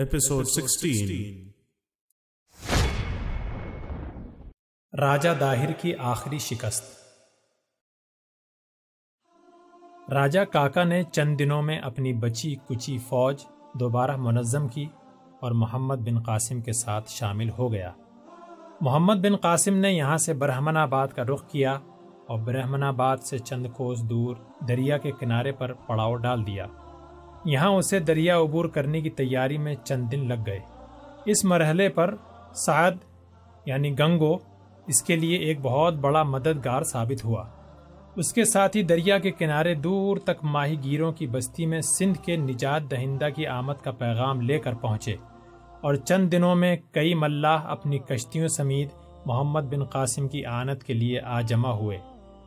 Episode 16 راجہ داہر کی آخری شکست۔ راجہ کاکا نے چند دنوں میں اپنی بچی کچی فوج دوبارہ منظم کی اور محمد بن قاسم کے ساتھ شامل ہو گیا۔ محمد بن قاسم نے یہاں سے برہمن آباد کا رخ کیا اور برہمن آباد سے چند کوس دور دریا کے کنارے پر پڑاؤ ڈال دیا۔ یہاں اسے دریا عبور کرنے کی تیاری میں چند دن لگ گئے۔ اس مرحلے پر سعد یعنی گنگو اس کے لیے ایک بہت بڑا مددگار ثابت ہوا۔ اس کے ساتھ ہی دریا کے کنارے دور تک ماہی گیروں کی بستی میں سندھ کے نجات دہندہ کی آمد کا پیغام لے کر پہنچے اور چند دنوں میں کئی ملاح اپنی کشتیوں سمیت محمد بن قاسم کی آنت کے لیے آ جمع ہوئے۔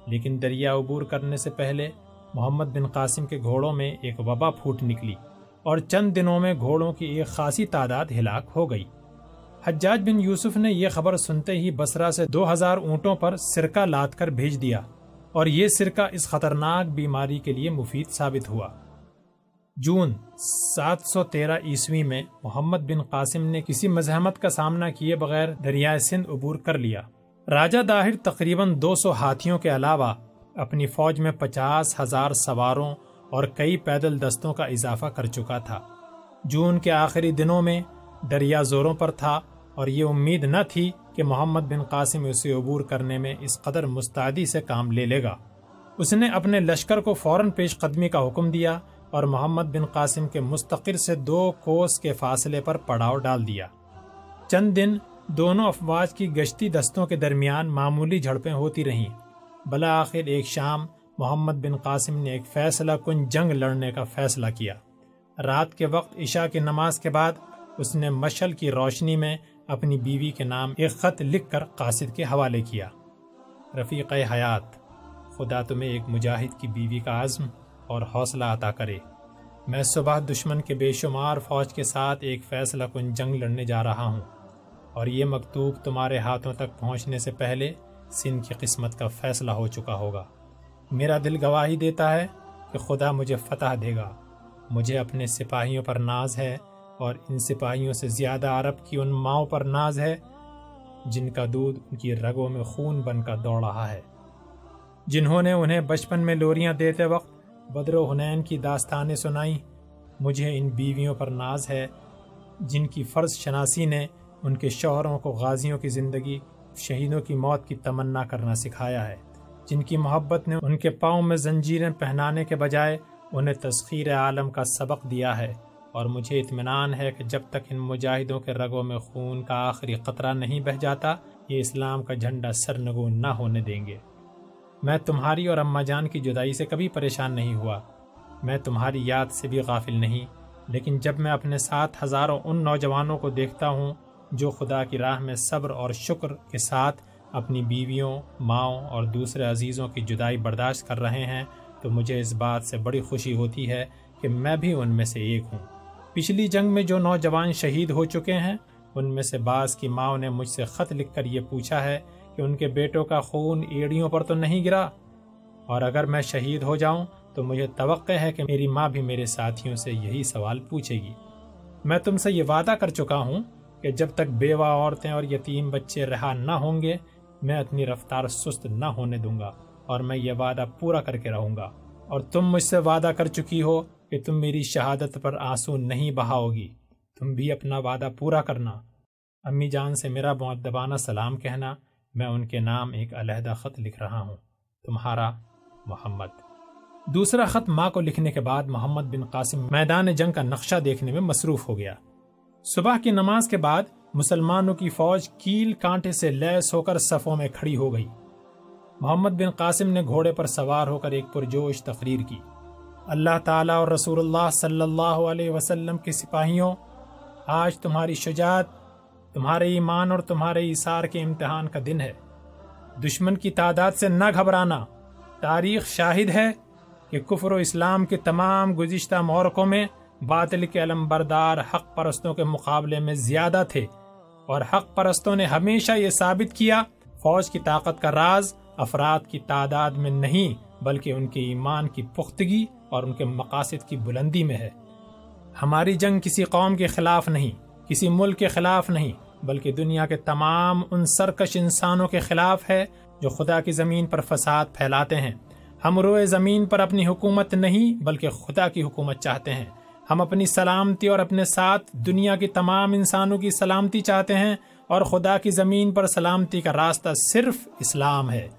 لیکن دریا عبور کرنے سے پہلے محمد بن قاسم کے گھوڑوں میں ایک وبا پھوٹ نکلی اور چند دنوں میں گھوڑوں کی ایک خاصی تعداد ہلاک ہو گئی۔ حجاج بن یوسف نے یہ خبر سنتے ہی بسرا سے دو ہزار اونٹوں پر سرکہ لاد کر بھیج دیا اور یہ سرکہ اس خطرناک بیماری کے لیے مفید ثابت ہوا۔ جون سات سو تیرہ عیسوی میں محمد بن قاسم نے کسی مزاحمت کا سامنا کیے بغیر دریائے سندھ عبور کر لیا۔ راجہ داہر تقریباً دو سو ہاتھیوں کے علاوہ اپنی فوج میں پچاس ہزار سواروں اور کئی پیدل دستوں کا اضافہ کر چکا تھا۔ جون کے آخری دنوں میں دریا زوروں پر تھا اور یہ امید نہ تھی کہ محمد بن قاسم اسے عبور کرنے میں اس قدر مستعدی سے کام لے لے گا۔ اس نے اپنے لشکر کو فوراً پیش قدمی کا حکم دیا اور محمد بن قاسم کے مستقر سے دو کوس کے فاصلے پر پڑاؤ ڈال دیا۔ چند دن دونوں افواج کی گشتی دستوں کے درمیان معمولی جھڑپیں ہوتی رہیں۔ بلاخر ایک شام محمد بن قاسم نے ایک فیصلہ کن جنگ لڑنے کا فیصلہ کیا۔ رات کے وقت عشاء کی نماز کے بعد اس نے مشل کی روشنی میں اپنی بیوی کے نام ایک خط لکھ کر قاصد کے حوالے کیا۔ رفیق حیات، خدا تمہیں ایک مجاہد کی بیوی کا عزم اور حوصلہ عطا کرے۔ میں صبح دشمن کے بے شمار فوج کے ساتھ ایک فیصلہ کن جنگ لڑنے جا رہا ہوں اور یہ مکتوب تمہارے ہاتھوں تک پہنچنے سے پہلے سندھ کی قسمت کا فیصلہ ہو چکا ہوگا۔ میرا دل گواہی دیتا ہے کہ خدا مجھے فتح دے گا۔ مجھے اپنے سپاہیوں پر ناز ہے اور ان سپاہیوں سے زیادہ عرب کی ان ماؤں پر ناز ہے جن کا دودھ ان کی رگوں میں خون بن کر دوڑ رہا ہے۔ جنہوں نے انہیں بچپن میں لوریاں دیتے وقت بدر و حنین کی داستانیں سنائیں، مجھے ان بیویوں پر ناز ہے۔ جن کی فرض شناسی نے ان کے شوہروں کو غازیوں کی زندگی شہیدوں کی موت کی تمنا کرنا سکھایا ہے۔ جن کی محبت نے ان کے پاؤں میں زنجیریں پہنانے کے بجائے انہیں تسخیر عالم کا سبق دیا ہے۔ اور مجھے اطمینان ہے کہ جب تک ان مجاہدوں کے رگوں میں خون کا آخری قطرہ نہیں بہ جاتا، یہ اسلام کا جھنڈا سرنگو نہ ہونے دیں گے۔ میں تمہاری اور اماں جان کی جدائی سے کبھی پریشان نہیں ہوا۔ میں تمہاری یاد سے بھی غافل نہیں، لیکن جب میں اپنے ساتھ ہزاروں ان نوجوانوں کو دیکھتا ہوں جو خدا کی راہ میں صبر اور شکر کے ساتھ اپنی بیویوں، ماؤں اور دوسرے عزیزوں کی جدائی برداشت کر رہے ہیں، تو مجھے اس بات سے بڑی خوشی ہوتی ہے کہ میں بھی ان میں سے ایک ہوں۔ پچھلی جنگ میں جو نوجوان شہید ہو چکے ہیں، ان میں سے بعض کی ماؤں نے مجھ سے خط لکھ کر یہ پوچھا ہے کہ ان کے بیٹوں کا خون ایڑیوں پر تو نہیں گرا؟ اور اگر میں شہید ہو جاؤں، تو مجھے توقع ہے کہ میری ماں بھی میرے ساتھیوں سے یہی سوال پوچھے گی۔ میں تم سے یہ وعدہ کر چکا ہوں کہ جب تک بیوہ عورتیں اور یتیم بچے رہا نہ ہوں گے، میں اپنی رفتار سست نہ ہونے دوں گا اور میں یہ وعدہ پورا کر کے رہوں گا۔ اور تم مجھ سے وعدہ کر چکی ہو کہ تم میری شہادت پر آنسو نہیں بہاؤ گی۔ تم بھی اپنا وعدہ پورا کرنا۔ امی جان سے میرا معدبانہ سلام کہنا، میں ان کے نام ایک علیحدہ خط لکھ رہا ہوں۔ تمہارا محمد۔ دوسرا خط ماں کو لکھنے کے بعد محمد بن قاسم میدان جنگ کا نقشہ دیکھنے میں مصروف ہو گیا۔ صبح کی نماز کے بعد مسلمانوں کی فوج کیل کانٹے سے لیس ہو کر صفوں میں کھڑی ہو گئی۔ محمد بن قاسم نے گھوڑے پر سوار ہو کر ایک پرجوش تقریر کی۔ اللہ تعالیٰ اور رسول اللہ صلی اللہ علیہ وسلم کے سپاہیوں، آج تمہاری شجاعت، تمہارے ایمان اور تمہارے اثار کے امتحان کا دن ہے۔ دشمن کی تعداد سے نہ گھبرانا۔ تاریخ شاہد ہے کہ کفر و اسلام کے تمام گزشتہ مورکوں میں باطل کے علم بردار حق پرستوں کے مقابلے میں زیادہ تھے اور حق پرستوں نے ہمیشہ یہ ثابت کیا، فوج کی طاقت کا راز افراد کی تعداد میں نہیں، بلکہ ان کے ایمان کی پختگی اور ان کے مقاصد کی بلندی میں ہے۔ ہماری جنگ کسی قوم کے خلاف نہیں، کسی ملک کے خلاف نہیں، بلکہ دنیا کے تمام ان سرکش انسانوں کے خلاف ہے جو خدا کی زمین پر فساد پھیلاتے ہیں۔ ہم روئے زمین پر اپنی حکومت نہیں، بلکہ خدا کی حکومت چاہتے ہیں۔ ہم اپنی سلامتی اور اپنے ساتھ دنیا کی تمام انسانوں کی سلامتی چاہتے ہیں اور خدا کی زمین پر سلامتی کا راستہ صرف اسلام ہے۔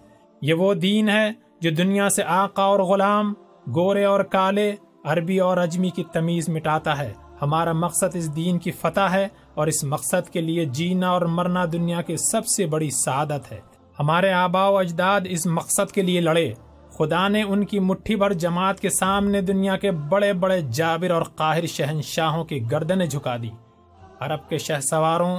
یہ وہ دین ہے جو دنیا سے آقا اور غلام، گورے اور کالے، عربی اور اجمی کی تمیز مٹاتا ہے۔ ہمارا مقصد اس دین کی فتح ہے اور اس مقصد کے لیے جینا اور مرنا دنیا کی سب سے بڑی سعادت ہے۔ ہمارے آبا و اجداد اس مقصد کے لیے لڑے۔ خدا نے ان کی مٹھی بھر جماعت کے سامنے دنیا کے بڑے بڑے جابر اور قاہر شہنشاہوں کی گردنیں جھکا دی۔ عرب کے شہ سواروں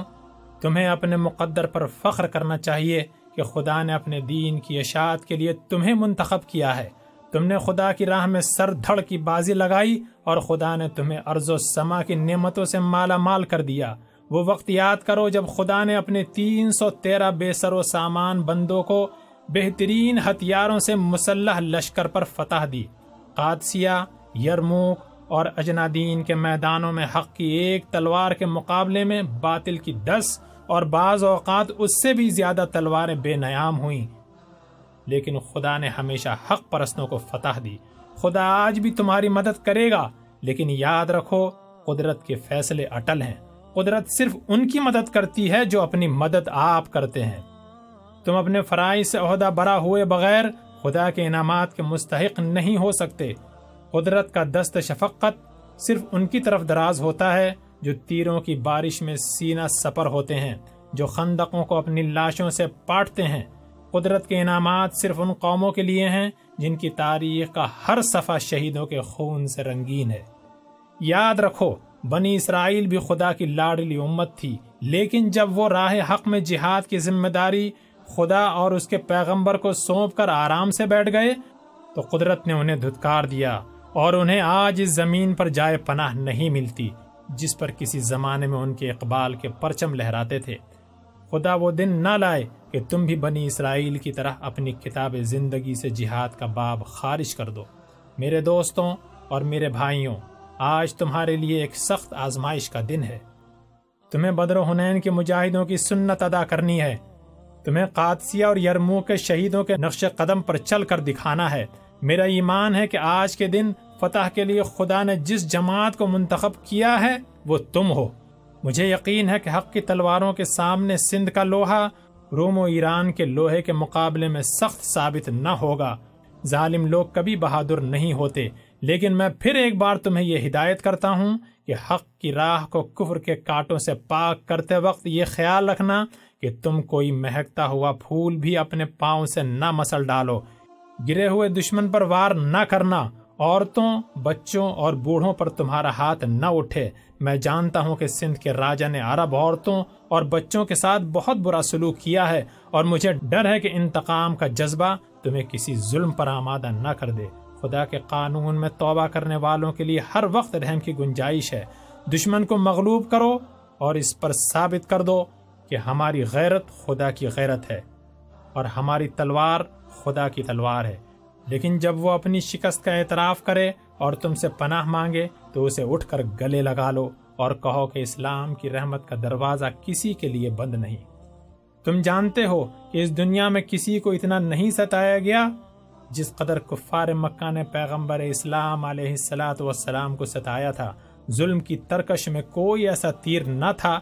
تمہیں اپنے مقدر پر فخر کرنا چاہیے کہ خدا نے اپنے دین کی اشاعت کے لیے تمہیں منتخب کیا ہے۔ تم نے خدا کی راہ میں سر دھڑ کی بازی لگائی اور خدا نے تمہیں ارض و سما کی نعمتوں سے مالا مال کر دیا۔ وہ وقت یاد کرو جب خدا نے اپنے تین سو تیرہ بے سر و سامان بندوں کو بہترین ہتھیاروں سے مسلح لشکر پر فتح دی۔ قادسیہ یرموک اور اجنادین کے میدانوں میں حق کی ایک تلوار کے مقابلے میں باطل کی دس اور بعض اوقات اس سے بھی زیادہ تلواریں بے نیام ہوئیں۔ لیکن خدا نے ہمیشہ حق پرستوں کو فتح دی۔ خدا آج بھی تمہاری مدد کرے گا، لیکن یاد رکھو، قدرت کے فیصلے اٹل ہیں۔ قدرت صرف ان کی مدد کرتی ہے جو اپنی مدد آپ کرتے ہیں۔ تم اپنے فرائض سے عہدہ برا ہوئے بغیر خدا کے انعامات کے مستحق نہیں ہو سکتے۔ قدرت کا دست شفقت صرف ان کی طرف دراز ہوتا ہے جو تیروں کی بارش میں سینہ سپر ہوتے ہیں، جو خندقوں کو اپنی لاشوں سے پاٹتے ہیں۔ قدرت کے انعامات صرف ان قوموں کے لیے ہیں جن کی تاریخ کا ہر صفحہ شہیدوں کے خون سے رنگین ہے۔ یاد رکھو، بنی اسرائیل بھی خدا کی لاڈلی امت تھی، لیکن جب وہ راہ حق میں جہاد کی ذمہ داری خدا اور اس کے پیغمبر کو سونپ کر آرام سے بیٹھ گئے تو قدرت نے انہیں دھتکار دیا اور انہیں آج اس زمین پر جائے پناہ نہیں ملتی جس پر کسی زمانے میں ان کے اقبال کے پرچم لہراتے تھے۔ خدا وہ دن نہ لائے کہ تم بھی بنی اسرائیل کی طرح اپنی کتاب زندگی سے جہاد کا باب خارج کر دو۔ میرے دوستوں اور میرے بھائیوں، آج تمہارے لیے ایک سخت آزمائش کا دن ہے۔ تمہیں بدر و حنین کے مجاہدوں کی سنت ادا کرنی ہے۔ تمہیں قادسیہ اور یرمو کے شہیدوں کے نقش قدم پر چل کر دکھانا ہے۔ میرا ایمان ہے کہ آج کے دن فتح کے لیے خدا نے جس جماعت کو منتخب کیا ہے، وہ تم ہو۔ مجھے یقین ہے کہ حق کی تلواروں کے سامنے سندھ کا لوہا روم و ایران کے لوہے کے مقابلے میں سخت ثابت نہ ہوگا۔ ظالم لوگ کبھی بہادر نہیں ہوتے، لیکن میں پھر ایک بار تمہیں یہ ہدایت کرتا ہوں کہ حق کی راہ کو کفر کے کانٹوں سے پاک کرتے وقت یہ خیال رکھنا کہ تم کوئی مہکتا ہوا پھول بھی اپنے پاؤں سے نہ مسل ڈالو۔ گرے ہوئے دشمن پر وار نہ کرنا، عورتوں، بچوں اور بوڑھوں پر تمہارا ہاتھ نہ اٹھے۔ میں جانتا ہوں کہ سندھ کے راجا نے عرب عورتوں اور بچوں کے ساتھ بہت برا سلوک کیا ہے اور مجھے ڈر ہے کہ انتقام کا جذبہ تمہیں کسی ظلم پر آمادہ نہ کر دے۔ خدا کے قانون میں توبہ کرنے والوں کے لیے ہر وقت رحم کی گنجائش ہے۔ دشمن کو مغلوب کرو اور اس پر ثابت کر دو۔ کہ ہماری غیرت خدا کی غیرت ہے اور ہماری تلوار خدا کی تلوار ہے۔ لیکن جب وہ اپنی شکست کا اعتراف کرے اور تم سے پناہ مانگے تو اسے اٹھ کر گلے لگا لو اور کہو کہ اسلام کی رحمت کا دروازہ کسی کے لیے بند نہیں۔ تم جانتے ہو کہ اس دنیا میں کسی کو اتنا نہیں ستایا گیا جس قدر کفار مکہ نے پیغمبر اسلام علیہ السلاۃ والسلام کو ستایا تھا۔ ظلم کی ترکش میں کوئی ایسا تیر نہ تھا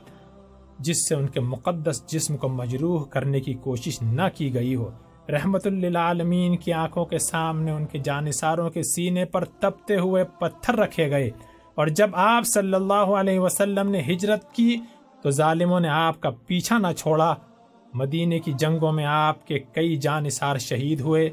جس سے ان کے مقدس جسم کو مجروح کرنے کی کوشش نہ کی گئی ہو۔ رحمت للعالمین کی آنکھوں کے سامنے ان کے جانساروں کے سینے پر تپتے ہوئے پتھر رکھے گئے۔ اور جب آپ صلی اللہ علیہ وسلم نے ہجرت کی تو ظالموں نے آپ کا پیچھا نہ چھوڑا۔ مدینے کی جنگوں میں آپ کے کئی جانسار شہید ہوئے۔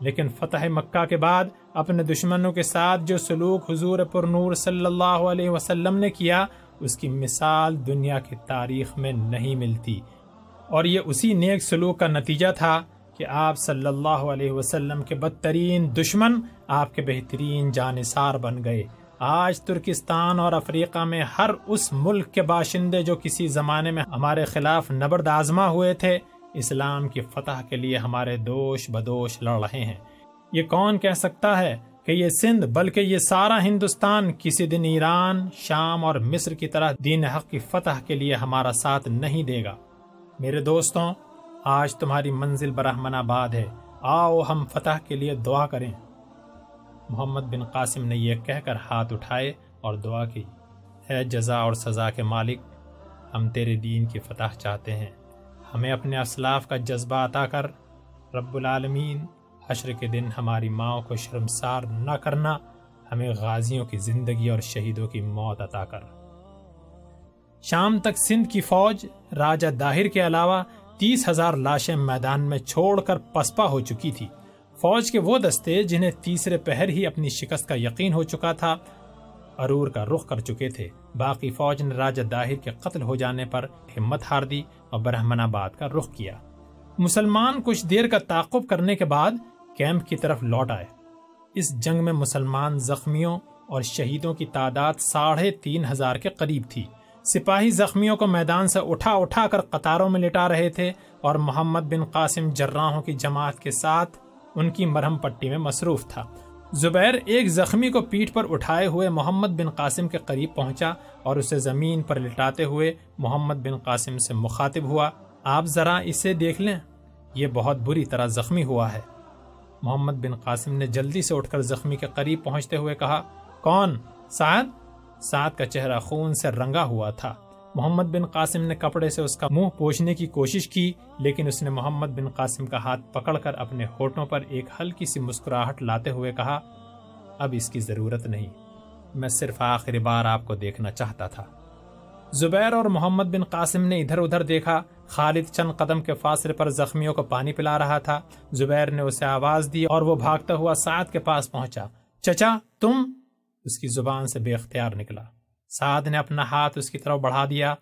لیکن فتح مکہ کے بعد اپنے دشمنوں کے ساتھ جو سلوک حضور پر نور صلی اللہ علیہ وسلم نے کیا اس کی مثال دنیا کی تاریخ میں نہیں ملتی۔ اور یہ اسی نیک سلوک کا نتیجہ تھا کہ آپ صلی اللہ علیہ وسلم کے بدترین دشمن آپ کے بہترین جانصار بن گئے۔ آج ترکستان اور افریقہ میں ہر اس ملک کے باشندے جو کسی زمانے میں ہمارے خلاف نبرد آزما ہوئے تھے، اسلام کی فتح کے لیے ہمارے دوش بدوش لڑ رہے ہیں۔ یہ کون کہہ سکتا ہے؟ کہ یہ سندھ، بلکہ یہ سارا ہندوستان، کسی دن ایران، شام اور مصر کی طرح دین حق کی فتح کے لیے ہمارا ساتھ نہیں دے گا۔ میرے دوستوں، آج تمہاری منزل برہمن آباد ہے۔ آؤ ہم فتح کے لیے دعا کریں۔ محمد بن قاسم نے یہ کہہ کر ہاتھ اٹھائے اور دعا کی۔ اے جزا اور سزا کے مالک، ہم تیرے دین کی فتح چاہتے ہیں۔ ہمیں اپنے اسلاف کا جذبہ عطا کر۔ رب العالمین حشر کے دن ہماری ماؤں کو شرمسار نہ کرنا، ہمیں غازیوں کی زندگی اور شہیدوں کی موت عطا کر۔ شام تک سندھ کی فوج، راجہ داہر کے علاوہ تیس ہزار لاشیں میدان میں چھوڑ کر پسپا ہو چکی تھی۔ فوج کے وہ دستے جنہیں تیسرے پہر ہی اپنی شکست کا یقین ہو چکا تھا ارور کا رخ کر چکے تھے۔ باقی فوج نے راجہ داہر کے قتل ہو جانے پر ہمت ہار دی اور برہمن آباد کا رخ کیا۔ مسلمان کچھ دیر کا تعقب کرنے کے بعد کیمپ کی طرف لوٹ آئے۔ اس جنگ میں مسلمان زخمیوں اور شہیدوں کی تعداد ساڑھے تین ہزار کے قریب تھی۔ سپاہی زخمیوں کو میدان سے اٹھا اٹھا کر قطاروں میں لٹا رہے تھے اور محمد بن قاسم جراحوں کی جماعت کے ساتھ ان کی مرہم پٹی میں مصروف تھا۔ زبیر ایک زخمی کو پیٹ پر اٹھائے ہوئے محمد بن قاسم کے قریب پہنچا اور اسے زمین پر لٹاتے ہوئے محمد بن قاسم سے مخاطب ہوا۔ آپ ذرا اسے دیکھ لیں۔ یہ بہت بری طرح زخمی ہوا ہے۔ محمد بن قاسم نے جلدی سے اٹھ کر زخمی کے قریب پہنچتے ہوئے کہا، کون؟ سعد؟ سعد کا چہرہ خون سے رنگا ہوا تھا۔ محمد بن قاسم نے کپڑے سے اس کا منہ پوچھنے کی کوشش کی، لیکن اس نے محمد بن قاسم کا ہاتھ پکڑ کر اپنے ہوٹوں پر ایک ہلکی سی مسکراہٹ لاتے ہوئے کہا، اب اس کی ضرورت نہیں، میں صرف آخری بار آپ کو دیکھنا چاہتا تھا۔ زبیر اور محمد بن قاسم نے ادھر ادھر دیکھا خالد چند قدم کے فاصلے پر زخمیوں کو پانی پلا رہا تھا۔ زبیر نے اسے آواز دی اور وہ بھاگتا ہوا سعد کے پاس پہنچا۔ چچا، تم؟ اس کی زبان سے بے اختیار نکلا۔ سعد نے اپنا ہاتھ اس کی طرف بڑھا دیا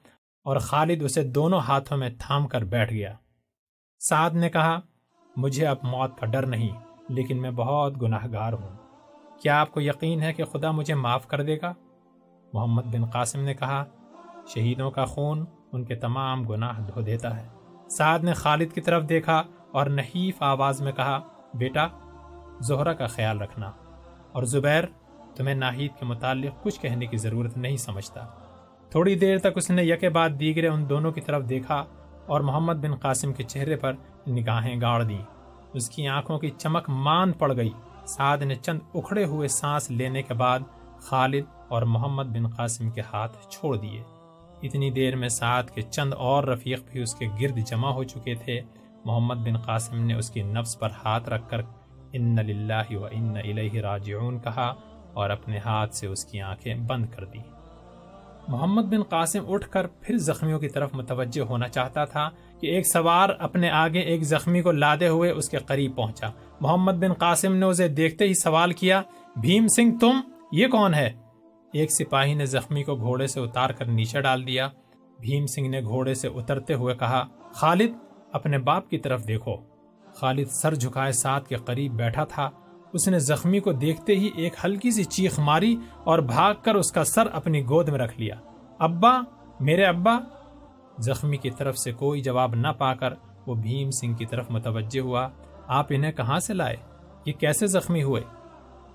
اور خالد اسے دونوں ہاتھوں میں تھام کر بیٹھ گیا۔ سعد نے کہا، مجھے اب موت کا ڈر نہیں، لیکن میں بہت گناہ گار ہوں۔ کیا آپ کو یقین ہے کہ خدا مجھے معاف کر دے گا؟ محمد بن قاسم نے کہا، شہیدوں کا خون ان کے تمام گناہ دھو دیتا ہے۔ سعد نے خالد کی طرف دیکھا اور نحیف آواز میں کہا، بیٹا، زہرہ کا خیال رکھنا۔ اور زبیر، تمہیں ناہید کے متعلق کچھ کہنے کی ضرورت نہیں سمجھتا۔ تھوڑی دیر تک اس نے یکے بعد دیگرے ان دونوں کی طرف دیکھا اور محمد بن قاسم کے چہرے پر نگاہیں گاڑ دیں۔ اس کی آنکھوں کی چمک مان پڑ گئی۔ سعد نے چند اکھڑے ہوئے سانس لینے کے بعد خالد اور محمد بن قاسم کے ہاتھ چھوڑ دیے۔ اتنی دیر میں سعد کے چند اور رفیق بھی اس کے گرد جمع ہو چکے تھے۔ محمد بن قاسم نے اس کی نفس پر ہاتھ رکھ کر ان للہ و ان الیہ راجعون کہا اور اپنے ہاتھ سے اس کی آنکھیں بند کر دی محمد بن قاسم اٹھ کر پھر زخمیوں کی طرف متوجہ ہونا چاہتا تھا کہ ایک سوار اپنے آگے ایک زخمی کو لادے ہوئے اس کے قریب پہنچا۔ محمد بن قاسم نے اسے دیکھتے ہی سوال کیا، بھیم سنگھ، تم یہ کون ہے؟ ایک سپاہی نے زخمی کو گھوڑے سے اتار کر نیچے ڈال دیا۔ بھیم سنگھ نے گھوڑے سے اترتے ہوئے کہا، خالد، اپنے باپ کی طرف دیکھو۔ خالد سر جھکائے ساتھ کے قریب بیٹھا تھا۔ اس نے زخمی کو دیکھتے ہی ایک ہلکی سی چیخ ماری اور بھاگ کر اس کا سر اپنی گود میں رکھ لیا۔ ابا، میرے ابا۔ زخمی کی طرف سے کوئی جواب نہ پا کر وہ بھیم سنگھ کی طرف متوجہ ہوا۔ آپ انہیں کہاں سے لائے؟ یہ کیسے زخمی ہوئے؟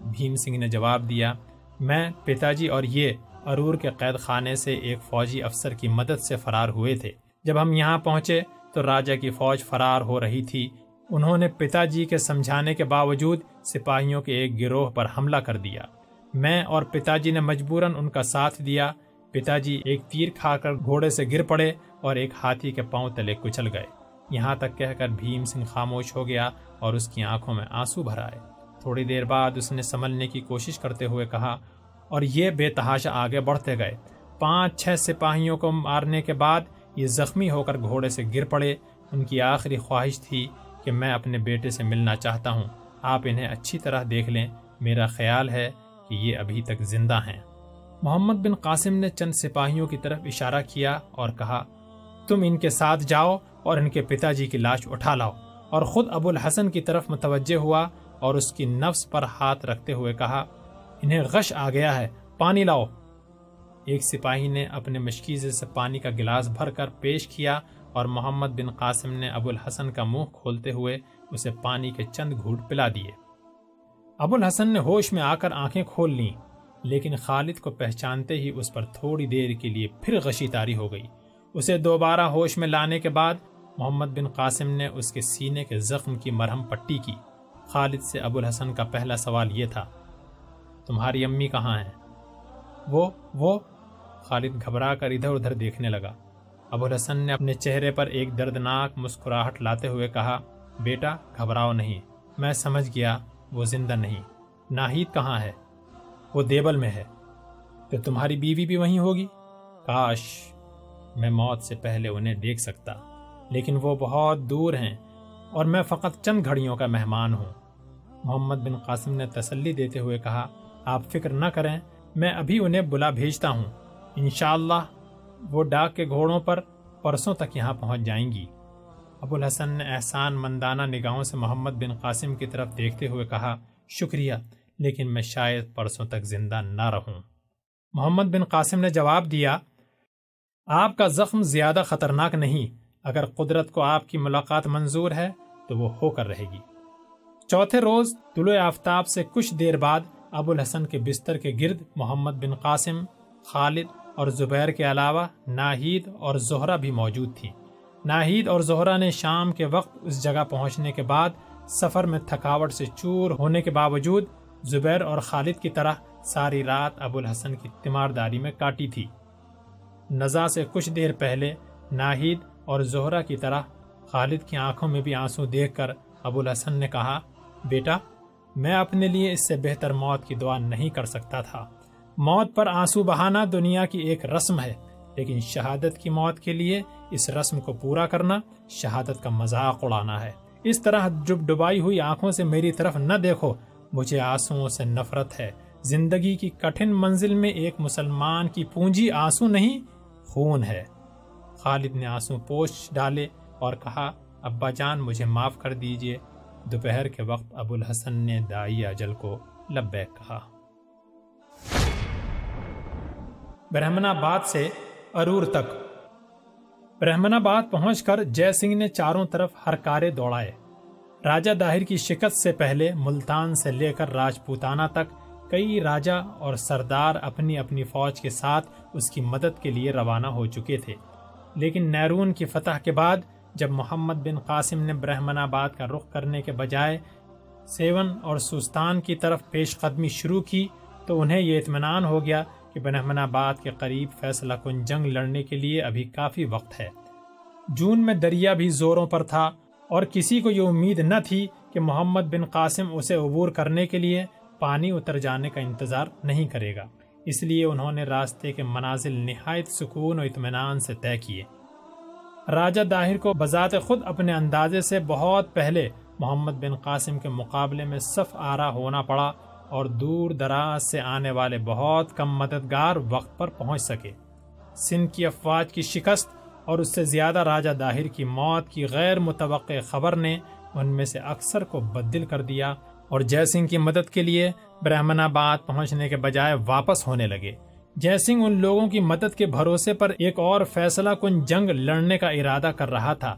بھیم سنگھ نے جواب دیا میں پتا جی اور یہ ارور کے قید خانے سے ایک فوجی افسر کی مدد سے فرار ہوئے تھے۔ جب ہم یہاں پہنچے تو راجہ کی فوج فرار ہو رہی تھی۔ انہوں نے پتا جی کے سمجھانے کے باوجود سپاہیوں کے ایک گروہ پر حملہ کر دیا۔ میں اور پتا جی نے مجبوراً ان کا ساتھ دیا۔ پتا جی ایک تیر کھا کر گھوڑے سے گر پڑے اور ایک ہاتھی کے پاؤں تلے کچل گئے۔ یہاں تک کہہ کر بھیم سنگھ خاموش ہو گیا اور اس کی آنکھوں میں آنسو بھر آئے۔ تھوڑی دیر بعد اس نے سنبھلنے کی کوشش کرتے ہوئے کہا، اور یہ بے تحاشا آگے بڑھتے گئے۔ پانچ، چھ سپاہیوں کو مارنے کے بعد یہ زخمی ہو کر گھوڑے سے گر پڑے۔ ان کی آخری خواہش تھی کہ میں اپنے بیٹے سے ملنا چاہتا ہوں۔ آپ انہیں اچھی طرح دیکھ لیں۔ میرا خیال ہے کہ یہ ابھی تک زندہ ہیں۔ محمد بن قاسم نے چند سپاہیوں کی طرف اشارہ کیا اور کہا، تم ان کے ساتھ جاؤ اور ان کے پتا جی کی لاش اٹھا لاؤ۔ اور خود ابو الحسن کی طرف متوجہ ہوا اور اس کی نفس پر ہاتھ رکھتے ہوئے کہا، انہیں غش آ گیا ہے، پانی لاؤ۔ ایک سپاہی نے اپنے مشکیزے سے پانی کا گلاس بھر کر پیش کیا اور محمد بن قاسم نے ابو الحسن کا منہ کھولتے ہوئے اسے پانی کے چند گھوٹ پلا دیے۔ ابو الحسن نے ہوش میں آ کر آنکھیں کھول لیں، لیکن خالد کو پہچانتے ہی اس پر تھوڑی دیر کے لیے پھر غشی تاری ہو گئی۔ اسے دوبارہ ہوش میں لانے کے بعد محمد بن قاسم نے اس کے سینے کے زخم کی مرہم پٹی کی۔ خالد سے ابو الحسن کا پہلا سوال یہ تھا، تمہاری امی کہاں ہیں؟ وہ وہ، خالد گھبرا کر ادھر ادھر دیکھنے لگا۔ ابو الحسن نے اپنے چہرے پر ایک دردناک مسکراہٹ لاتے ہوئے کہا، بیٹا، گھبراؤ نہیں۔ میں سمجھ گیا، وہ زندہ نہیں۔ ناہید کہاں ہے؟ وہ دیبل میں ہے۔ تو تمہاری بیوی بھی وہیں ہوگی؟ کاش، میں موت سے پہلے انہیں دیکھ سکتا، لیکن وہ بہت دور ہیں۔ اور میں فقط چند گھڑیوں کا مہمان ہوں۔ محمد بن قاسم نے تسلی دیتے ہوئے کہا، آپ فکر نہ کریں، میں ابھی انہیں بلا بھیجتا ہوں۔ انشاءاللہ وہ ڈاک کے گھوڑوں پر پرسوں تک یہاں پہنچ جائیں گی۔ ابو الحسن نے احسان مندانہ نگاہوں سے محمد بن قاسم کی طرف دیکھتے ہوئے کہا، شکریہ، لیکن میں شاید پرسوں تک زندہ نہ رہوں۔ محمد بن قاسم نے جواب دیا، آپ کا زخم زیادہ خطرناک نہیں، اگر قدرت کو آپ کی ملاقات منظور ہے تو وہ ہو کر رہے گی۔ چوتھے روز طلوع آفتاب سے کچھ دیر بعد ابو الحسن کے بستر کے گرد محمد بن قاسم، خالد اور زبیر کے علاوہ ناہید اور زہرہ بھی موجود تھی ناہید اور زہرہ نے شام کے وقت اس جگہ پہنچنے کے بعد سفر میں تھکاوٹ سے چور ہونے کے باوجود زبیر اور خالد کی طرح ساری رات ابو الحسن کی تیمارداری میں کاٹی تھی۔ نزا سے کچھ دیر پہلے ناہید اور زہرہ کی طرح خالد کی آنکھوں میں بھی آنسو دیکھ کر ابو الحسن نے کہا، بیٹا، میں اپنے لیے اس سے بہتر موت کی دعا نہیں کر سکتا تھا۔ موت پر آنسو بہانا دنیا کی ایک رسم ہے، لیکن شہادت کی موت کے لیے اس رسم کو پورا کرنا شہادت کا مذاق اڑانا ہے۔ اس طرح جب ڈبائی ہوئی آنکھوں سے میری طرف نہ دیکھو، مجھے آنسو سے نفرت ہے۔ زندگی کی کٹھن منزل میں ایک مسلمان کی پونجی آنسو نہیں، خون ہے۔ خالد نے آنسو پوچھ ڈالے۔ اور کہا، ابا جان مجھے معاف کر دیجیے۔ دوپہر کے وقت ابو الحسن نے دائی اجل کو لبیک کہا۔ برہمن آباد سے ارور تک۔ برہمن آباد پہنچ کر جے سنگھ نے چاروں طرف ہر کارے دوڑائے۔ راجہ داہر کی شکست سے پہلے ملتان سے لے کر راجپوتانہ تک کئی راجہ اور سردار اپنی اپنی فوج کے ساتھ اس کی مدد کے لیے روانہ ہو چکے تھے۔ لیکن نیرون کی فتح کے بعد جب محمد بن قاسم نے برہمن آباد کا رخ کرنے کے بجائے سیون اور سوستان کی طرف پیش قدمی شروع کی تو انہیں یہ اطمینان ہو گیا کہ برہمن آباد کے قریب فیصلہ کن جنگ لڑنے کے لیے ابھی کافی وقت ہے۔ جون میں دریا بھی زوروں پر تھا اور کسی کو یہ امید نہ تھی کہ محمد بن قاسم اسے عبور کرنے کے لیے پانی اتر جانے کا انتظار نہیں کرے گا۔ اس لیے انہوں نے راستے کے منازل نہایت سکون و اطمینان سے طے کیے۔ راجہ داہر کو بذات خود اپنے اندازے سے بہت پہلے محمد بن قاسم کے مقابلے میں صف آرا ہونا پڑا اور دور دراز سے آنے والے بہت کم مددگار وقت پر پہنچ سکے۔ سندھ کی افواج کی شکست اور اس سے زیادہ راجہ داہر کی موت کی غیر متوقع خبر نے ان میں سے اکثر کو بدل کر دیا اور جے سنگھ کی مدد کے لیے برہمن آباد پہنچنے کے بجائے واپس ہونے لگے۔ جے سنگھ ان لوگوں کی مدد کے بھروسے پر ایک اور فیصلہ کن جنگ لڑنے کا ارادہ کر رہا تھا۔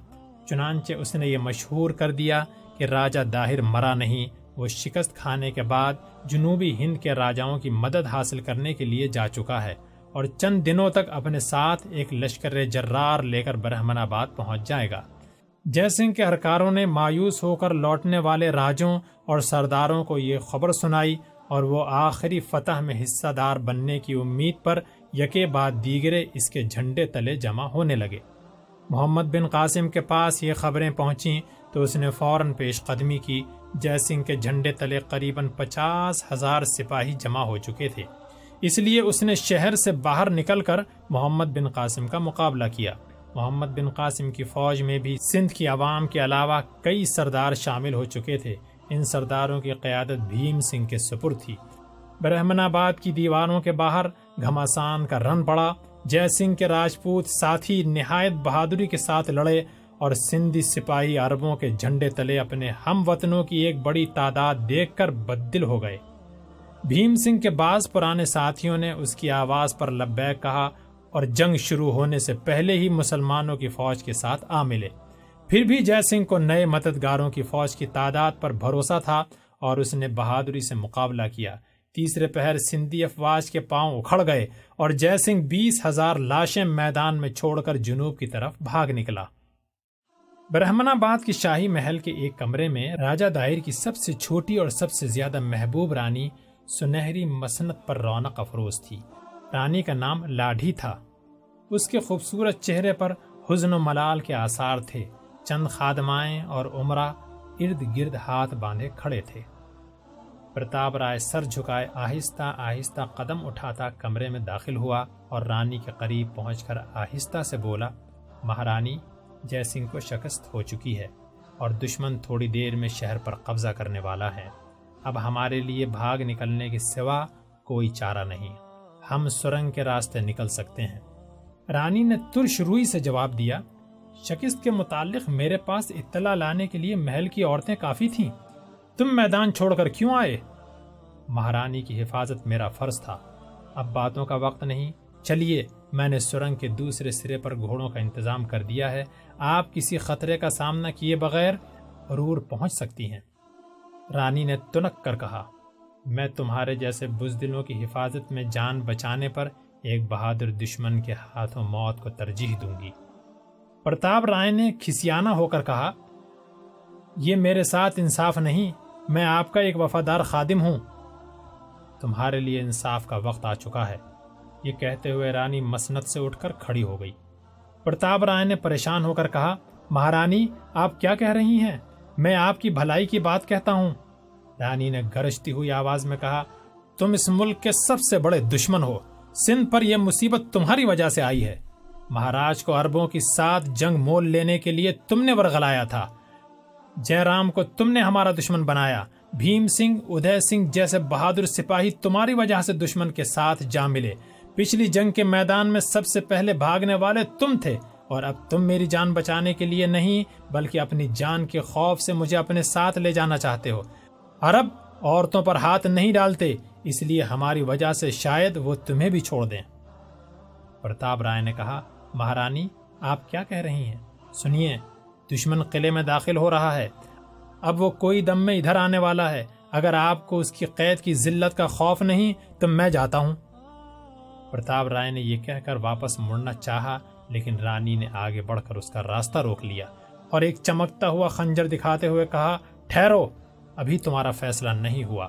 چنانچہ اس نے یہ مشہور کر دیا کہ راجہ داہر مرا نہیں، وہ شکست کھانے کے بعد جنوبی ہند کے راجاؤں کی مدد حاصل کرنے کے لیے جا چکا ہے اور چند دنوں تک اپنے ساتھ ایک لشکر جرار لے کر برہمن آباد پہنچ جائے گا۔ جے سنگھ کے ہرکاروں نے مایوس ہو کر لوٹنے والے راجوں اور سرداروں کو یہ خبر سنائی اور وہ آخری فتح میں حصہ دار بننے کی امید پر یکے بعد دیگرے اس کے جھنڈے تلے جمع ہونے لگے۔ محمد بن قاسم کے پاس یہ خبریں پہنچیں تو اس نے فوراً پیش قدمی کی جے سنگھ کے جھنڈے تلے قریباً پچاس ہزار سپاہی جمع ہو چکے تھے۔ اس لیے اس نے شہر سے باہر نکل کر محمد بن قاسم کا مقابلہ کیا۔ محمد بن قاسم کی فوج میں بھی سندھ کی عوام کے علاوہ کئی سردار شامل ہو چکے تھے۔ ان سرداروں کی قیادت بھیم سنگھ کے سپر تھی۔ برہمن آباد کی دیواروں کے باہر گھماسان کا رن پڑا۔ جے سنگھ کے راجپوت ساتھی نہایت بہادری کے ساتھ لڑے اور سندھی سپاہی عربوں کے جھنڈے تلے اپنے ہم وطنوں کی ایک بڑی تعداد دیکھ کر بدل ہو گئے۔ بھیم سنگھ کے بعض پرانے ساتھیوں نے اس کی آواز پر لبیک کہا اور جنگ شروع ہونے سے پہلے ہی مسلمانوں کی فوج کے ساتھ آ ملے۔ پھر بھی جے سنگھ کو نئے مددگاروں کی فوج کی تعداد پر بھروسہ تھا اور اس نے بہادری سے مقابلہ کیا۔ تیسرے پہر سندھی افواج کے پاؤں اکھڑ گئے اور جے سنگھ بیس ہزار لاشیں میدان میں چھوڑ کر جنوب کی طرف بھاگ نکلا۔ برہمن آباد کی شاہی محل کے ایک کمرے میں راجہ دائر کی سب سے چھوٹی اور سب سے زیادہ محبوب رانی سنہری مسنت پر رونق افروز تھی۔ رانی کا نام لاڈھی تھا۔ اس کے خوبصورت چہرے پر حزن و ملال کے آثار تھے۔ چند خادمائیں اور عمرہ ارد گرد ہاتھ باندھے کھڑے تھے۔ پرتاپ رائے سر جھکائے آہستہ آہستہ قدم اٹھاتا کمرے میں داخل ہوا اور رانی کے قریب پہنچ کر آہستہ سے بولا، مہارانی، جے سنگھ کو شکست ہو چکی ہے اور دشمن تھوڑی دیر میں شہر پر قبضہ کرنے والا ہے۔ اب ہمارے لیے بھاگ نکلنے کے سوا کوئی چارہ نہیں۔ ہم سرنگ کے راستے نکل سکتے ہیں۔ رانی نے ترش روئی سے جواب دیا شکست کے متعلق میرے پاس اطلاع لانے کے لیے محل کی عورتیں کافی تھیں۔ تم میدان چھوڑ کر کیوں آئے؟ مہارانی کی حفاظت میرا فرض تھا۔ اب باتوں کا وقت نہیں۔ چلیے، میں نے سرنگ کے دوسرے سرے پر گھوڑوں کا انتظام کر دیا ہے۔ آپ کسی خطرے کا سامنا کیے بغیر رور پہنچ سکتی ہیں۔ رانی نے تنک کر کہا، میں تمہارے جیسے بزدلوں کی حفاظت میں جان بچانے پر ایک بہادر دشمن کے ہاتھوں موت کو ترجیح دوں گی۔ پرتاپ رائے نے کھسیانہ ہو کر کہا، یہ میرے ساتھ انصاف نہیں، میں آپ کا ایک وفادار خادم ہوں۔ تمہارے لیے انصاف کا وقت آ چکا ہے یہ کہتے ہوئے رانی مسنت سے اٹھ کر کھڑی ہو گئی۔ پرتاپ رائے نے پریشان ہو کر کہا، مہارانی، آپ کیا کہہ رہی ہیں؟ میں آپ کی بھلائی کی بات کہتا ہوں رانی نے گرجتی ہوئی آواز میں کہا، تم اس ملک کے سب سے بڑے دشمن ہو۔ سندھ پر یہ مصیبت تمہاری وجہ سے آئی ہے۔ مہاراج کو اربوں کی ساتھ جنگ مول لینے کے لیے تم نے ورغلایا تھا۔ جے رام کو تم نے ہمارا دشمن بنایا۔ بھیم سنگھ، ادے سنگھ جیسے بہادر سپاہی تمہاری وجہ سے دشمن کے ساتھ جا ملے۔ پچھلی جنگ کے میدان میں سب سے پہلے بھاگنے والے تم تھے۔ اور اب تم میری جان بچانے کے لیے نہیں، بلکہ اپنی جان کے خوف سے مجھے اپنے ساتھ لے جانا چاہتے ہو۔ عرب عورتوں پر ہاتھ نہیں ڈالتے، اس لیے ہماری وجہ سے شاید وہ تمہیں بھی چھوڑ دیں۔ پرتاپ رائے نے کہا مہارانی، آپ کیا کہہ رہی ہیں؟ سنیے، دشمن قلعے میں داخل ہو رہا ہے۔ اب وہ کوئی دم میں ادھر آنے والا ہے۔ اگر آپ کو اس کی قید کی ذلت کا خوف نہیں، تو میں جاتا ہوں۔ پرتاپ رائے نے یہ کہہ کر واپس مڑنا چاہا، لیکن رانی نے آگے بڑھ کر اس کا راستہ روک لیا اور ایک چمکتا ہوا خنجر دکھاتے ہوئے کہا، ٹھہرو، ابھی تمہارا فیصلہ نہیں ہوا۔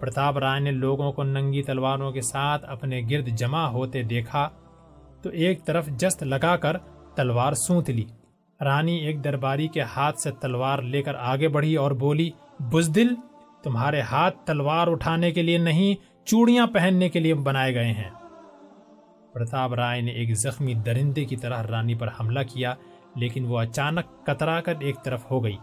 پرتاپ رائے نے لوگوں کو ننگی تلواروں کے ساتھ اپنے گرد جمع ہوتے دیکھا۔ تو ایک طرف جست لگا کر تلوار سونت لی۔ رانی ایک درباری کے ہاتھ سے تلوار لے کر آگے بڑھی اور بولی، بزدل، تمہارے ہاتھ تلوار اٹھانے کے لیے نہیں، چوڑیاں پہننے کے لیے بنائے گئے ہیں۔ پرتاپ رائے نے ایک زخمی درندے کی طرح رانی پر حملہ کیا، لیکن وہ اچانک کترا کر ایک طرف ہو گئی۔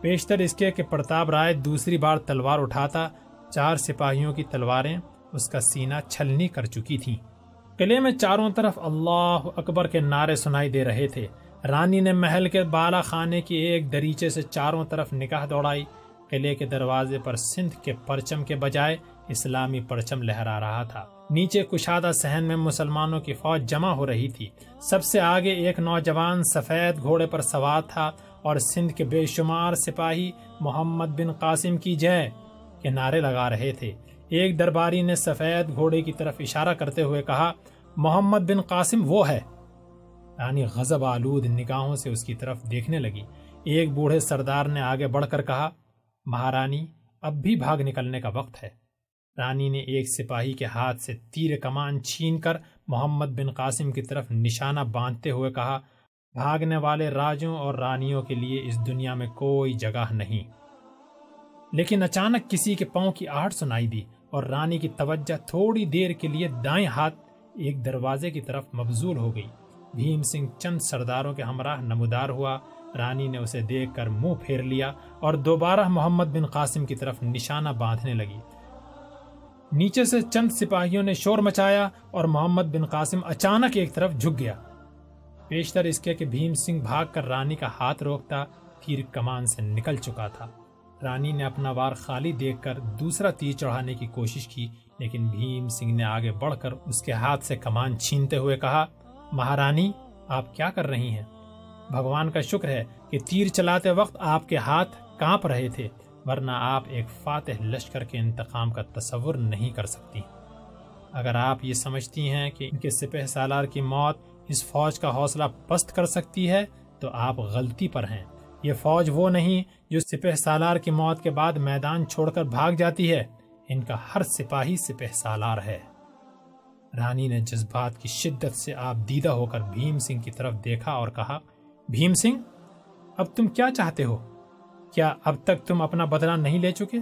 پیشتر اس کے کہ پرتاپ رائے دوسری بار تلوار اٹھاتا، چار سپاہیوں کی تلواریں اس کا سینہ چھلنی کر چکی تھیں۔ قلعے میں چاروں طرف اللہ اکبر کے نعرے سنائی دے رہے تھے۔ رانی نے محل کے بالا خانے کی ایک دریچے سے چاروں طرف نکاح دوڑائی۔ قلعے کے دروازے پر سندھ کے پرچم کے بجائے اسلامی پرچم لہرا رہا تھا۔ نیچے کشادہ سہن میں مسلمانوں کی فوج جمع ہو رہی تھی۔ سب سے آگے ایک نوجوان سفید گھوڑے پر سوار تھا اور سندھ کے بے شمار سپاہی محمد بن قاسم کی جے کے نعرے لگا رہے تھے۔ ایک درباری نے سفید گھوڑے کی طرف اشارہ کرتے ہوئے کہا، محمد بن قاسم وہ ہے. یعنی رانی غزب آلود نگاہوں سے اس کی طرف دیکھنے لگی۔ ایک بوڑھے سردار نے آگے بڑھ کر کہا، مہارانی، اب بھی بھاگ نکلنے کا وقت ہے۔ رانی نے ایک سپاہی کے ہاتھ سے تیر کمان چھین کر محمد بن قاسم کی طرف نشانہ باندھتے ہوئے کہا، بھاگنے والے راجوں اور رانیوں کے لیے اس دنیا میں کوئی جگہ نہیں۔ لیکن اچانک کسی کے پاؤں کی آہٹ سنائی دی۔ اور رانی کی توجہ تھوڑی دیر کے لیے دائیں ہاتھ ایک دروازے کی طرف مبزول ہو گئی۔ بھیم سنگھ چند سرداروں کے ہمراہ نمودار ہوا۔ رانی نے اسے دیکھ کر منہ پھیر لیا اور دوبارہ محمد بن قاسم کی طرف نشانہ باندھنے لگی۔ نیچے سے چند سپاہیوں نے شور مچایا اور محمد بن قاسم اچانک ایک طرف جھک گیا۔ پیشتر اس کے کہ بھیم سنگھ بھاگ کر رانی کا ہاتھ روکتا تیر کمان سے نکل چکا تھا۔ رانی نے اپنا وار خالی دیکھ کر دوسرا تیر چڑھانے کی کوشش کی، لیکن بھیم سنگھ نے آگے بڑھ کر اس کے ہاتھ سے کمان چھینتے ہوئے کہا، مہارانی، آپ کیا کر رہی ہیں؟ بھگوان کا شکر ہے کہ تیر چلاتے وقت آپ کے ہاتھ کانپ رہے تھے، ورنہ آپ ایک فاتح لشکر کے انتقام کا تصور نہیں کر سکتی۔ اگر آپ یہ سمجھتی ہیں کہ ان کے سپہ سالار کی موت اس فوج کا حوصلہ پست کر سکتی ہے، تو آپ غلطی پر ہیں۔ یہ فوج وہ نہیں جو سپہ سالار کی موت کے بعد میدان چھوڑ کر بھاگ جاتی ہے۔ ان کا ہر سپاہی سپہ سالار ہے۔ رانی نے جذبات کی شدت سے آپ دیدہ ہو کر بھیم سنگھ کی طرف دیکھا اور کہا، بھیم سنگھ، اب تم کیا چاہتے ہو؟ کیا اب تک تم اپنا بدلہ نہیں لے چکے؟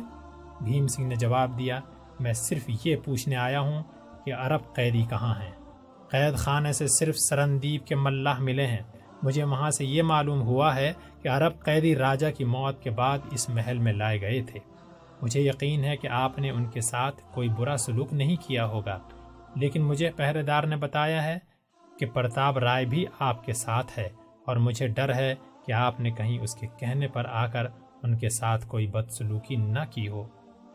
بھیم سنگھ نے جواب دیا، میں صرف یہ پوچھنے آیا ہوں کہ عرب قیدی کہاں ہیں؟ قید خانے سے صرف سرندیپ کے ملاح ملے ہیں۔ مجھے وہاں سے یہ معلوم ہوا ہے کہ عرب قیدی راجہ کی موت کے بعد اس محل میں لائے گئے تھے۔ مجھے یقین ہے کہ آپ نے ان کے ساتھ کوئی برا سلوک نہیں کیا ہوگا۔ لیکن مجھے پہرے دار نے بتایا ہے کہ پرتاب رائے بھی آپ کے ساتھ ہے اور مجھے ڈر ہے کہ آپ نے کہیں اس کے کہنے پر آ کر ان کے ساتھ کوئی بدسلوکی نہ کی ہو۔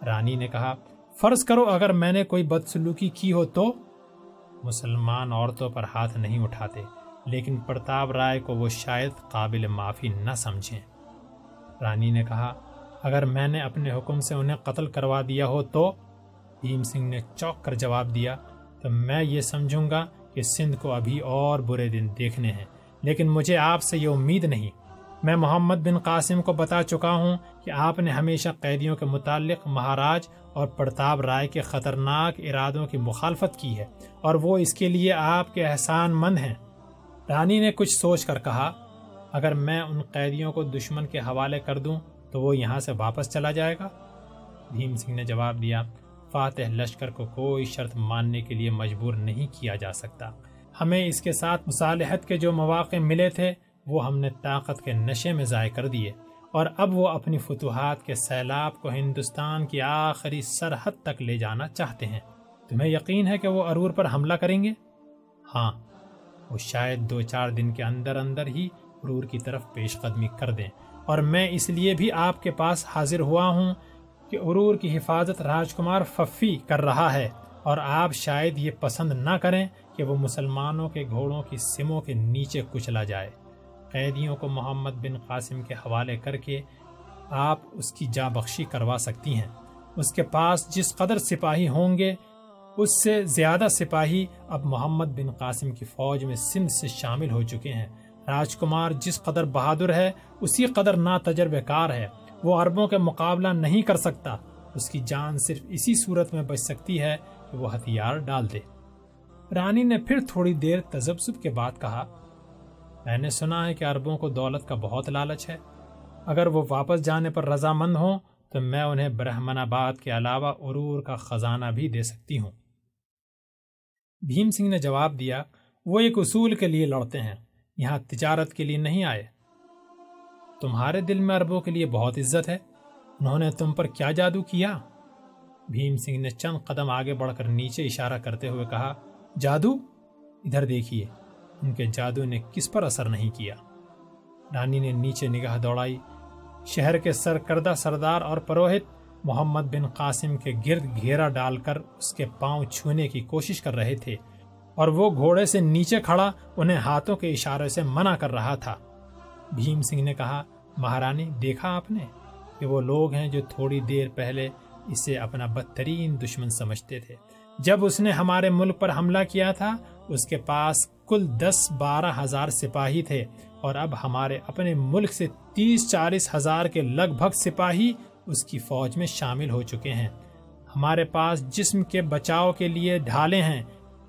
رانی نے کہا، فرض کرو اگر میں نے کوئی بدسلوکی کی ہو تو؟ مسلمان عورتوں پر ہاتھ نہیں اٹھاتے۔ لیکن پرتاب رائے کو وہ شاید قابل معافی نہ سمجھیں۔ رانی نے کہا، اگر میں نے اپنے حکم سے انہیں قتل کروا دیا ہو تو؟ بھیم سنگھ نے چوک کر جواب دیا، تو میں یہ سمجھوں گا کہ سندھ کو ابھی اور برے دن دیکھنے ہیں، لیکن مجھے آپ سے یہ امید نہیں۔ میں محمد بن قاسم کو بتا چکا ہوں کہ آپ نے ہمیشہ قیدیوں کے متعلق مہاراج اور پرتاب رائے کے خطرناک ارادوں کی مخالفت کی ہے، اور وہ اس کے لیے آپ کے احسان مند ہیں۔ رانی نے کچھ سوچ کر کہا، اگر میں ان قیدیوں کو دشمن کے حوالے کر دوں تو وہ یہاں سے واپس چلا جائے گا؟ بھیم سنگھ نے جواب دیا، فاتح لشکر کو کوئی شرط ماننے کے لیے مجبور نہیں کیا جا سکتا۔ ہمیں اس کے ساتھ مصالحت کے جو مواقع ملے تھے، وہ ہم نے طاقت کے نشے میں ضائع کر دیے۔ اور اب وہ اپنی فتوحات کے سیلاب کو ہندوستان کی آخری سرحد تک لے جانا چاہتے ہیں۔ تمہیں یقین ہے کہ وہ ارور پر حملہ کریں گے؟ ہاں وہ شاید دو چار دن کے اندر اندر ہی ارور کی طرف پیش قدمی کر دیں۔ اور میں اس لیے بھی آپ کے پاس حاضر ہوا ہوں کہ ارور کی حفاظت راجکمار ففی کر رہا ہے اور آپ شاید یہ پسند نہ کریں کہ وہ مسلمانوں کے گھوڑوں کی سموں کے نیچے کچلا جائے۔ قیدیوں کو محمد بن قاسم کے حوالے کر کے آپ اس کی جا بخشی کروا سکتی ہیں۔ اس کے پاس جس قدر سپاہی ہوں گے اس سے زیادہ سپاہی اب محمد بن قاسم کی فوج میں سندھ سے شامل ہو چکے ہیں۔ راجکمار جس قدر بہادر ہے، اسی قدر نا تجربہ کار ہے۔ وہ عربوں کے مقابلہ نہیں کر سکتا۔ اس کی جان صرف اسی صورت میں بچ سکتی ہے کہ وہ ہتھیار ڈال دے۔ رانی نے پھر تھوڑی دیر تجبسب کے بعد کہا، میں نے سنا ہے کہ عربوں کو دولت کا بہت لالچ ہے۔ اگر وہ واپس جانے پر رضامند ہوں، تو میں انہیں برہمن آباد کے علاوہ عرور کا خزانہ بھی دے سکتی ہوں۔ بھیم سنگھ نے جواب دیا، وہ ایک اصول کے لیے لڑتے ہیں، یہاں تجارت کے لیے نہیں آئے۔ تمہارے دل میں عربوں کے لیے بہت عزت ہے، انہوں نے تم پر کیا جادو کیا؟ بھیم سنگھ نے چند قدم آگے بڑھ کر نیچے اشارہ کرتے ہوئے کہا، جادو؟ ادھر دیکھیے، ان کے جادو نے کس پر اثر نہیں کیا۔ رانی نے نیچے نگاہ دوڑائی، شہر کے سرکردہ سردار اور پروہت محمد بن قاسم کے گرد گھیرا ڈال کر اس کے پاؤں چھونے کی کوشش کر رہے تھے اور وہ گھوڑے سے نیچے کھڑا انہیں ہاتھوں کے اشارے سے منع کر رہا تھا۔ بھیم سنگھ نے کہا، مہارانی، دیکھا آپ نے کہ وہ لوگ ہیں جو تھوڑی دیر پہلے اسے اپنا بدترین دشمن سمجھتے تھے۔ جب اس نے ہمارے ملک پر حملہ کیا تھا، اس کے پاس کل دس بارہ ہزار سپاہی تھے اور اب ہمارے اپنے ملک سے تیس چالیس ہزار کے لگ بھگ سپاہی اس کی فوج میں شامل ہو چکے ہیں۔ ہمارے پاس جسم کے بچاؤ کے لیے ڈھالے ہیں،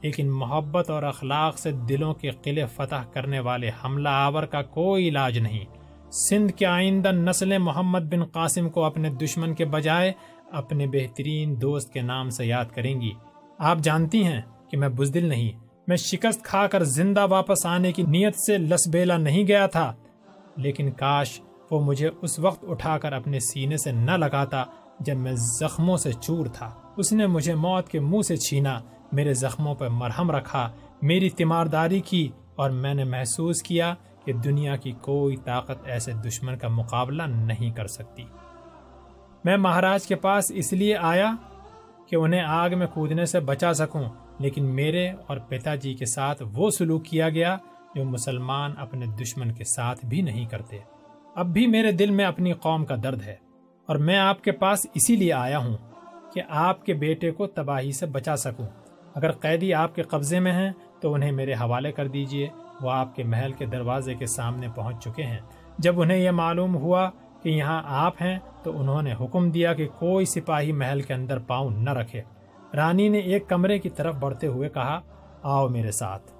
لیکن محبت اور اخلاق سے دلوں کے قلعے فتح کرنے والے حملہ آور کا کوئی علاج نہیں۔ سندھ کے آئندہ نسل محمد بن قاسم کو اپنے دشمن کے بجائے اپنے بہترین دوست کے نام سے یاد کریں گی۔ آپ جانتی ہیں کہ میں بزدل نہیں، میں شکست کھا کر زندہ واپس آنے کی نیت سے لسبیلا نہیں گیا تھا، لیکن کاش وہ مجھے اس وقت اٹھا کر اپنے سینے سے نہ لگاتا جب میں زخموں سے چور تھا۔ اس نے مجھے موت کے منہ سے چھینا، میرے زخموں پر مرہم رکھا، میری تیمارداری کی اور میں نے محسوس کیا کہ دنیا کی کوئی طاقت ایسے دشمن کا مقابلہ نہیں کر سکتی۔ میں مہاراج کے پاس اس لیے آیا کہ انہیں آگ میں کودنے سے بچا سکوں، لیکن میرے اور پتا جی کے ساتھ وہ سلوک کیا گیا جو مسلمان اپنے دشمن کے ساتھ بھی نہیں کرتے۔ اب بھی میرے دل میں اپنی قوم کا درد ہے اور میں آپ کے پاس اسی لیے آیا ہوں کہ آپ کے بیٹے کو تباہی سے بچا سکوں۔ اگر قیدی آپ کے قبضے میں ہیں تو انہیں میرے حوالے کر دیجیے، وہ آپ کے محل کے دروازے کے سامنے پہنچ چکے ہیں۔ جب انہیں یہ معلوم ہوا کہ یہاں آپ ہیں تو انہوں نے حکم دیا کہ کوئی سپاہی محل کے اندر پاؤں نہ رکھے۔ رانی نے ایک کمرے کی طرف بڑھتے ہوئے کہا، آؤ میرے ساتھ۔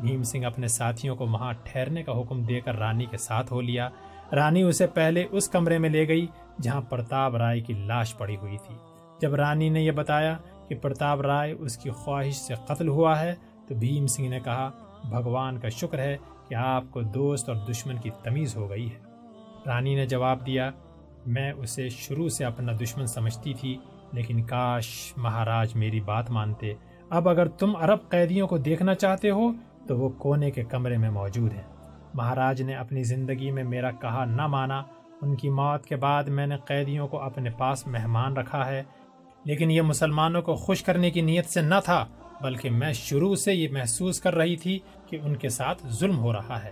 بھیم سنگھ اپنے ساتھیوں کو وہاں ٹھہرنے کا حکم دے کر رانی کے ساتھ ہو لیا۔ رانی اسے پہلے اس کمرے میں لے گئی جہاں پرتاپ رائے کی لاش پڑی ہوئی تھی۔ جب رانی نے یہ بتایا کہ پرتاپ رائے اس کی خواہش سے قتل ہوا ہے، تو بھیم سنگھ نے کہا، بھگوان کا شکر ہے کہ آپ کو دوست اور دشمن کی تمیز ہو گئی ہے۔ رانی نے جواب دیا، میں اسے شروع سے اپنا دشمن سمجھتی تھی، لیکن کاش مہاراج میری بات مانتے۔ اب اگر تم عرب قیدیوں کو دیکھنا چاہتے ہو، تو وہ کونے کے کمرے میں موجود ہیں۔ مہاراج نے اپنی زندگی میں میرا کہا نہ مانا۔ ان کی موت کے بعد میں نے قیدیوں کو اپنے پاس مہمان رکھا ہے۔ لیکن یہ مسلمانوں کو خوش کرنے کی نیت سے نہ تھا، بلکہ میں شروع سے یہ محسوس کر رہی تھی کہ ان کے ساتھ ظلم ہو رہا ہے۔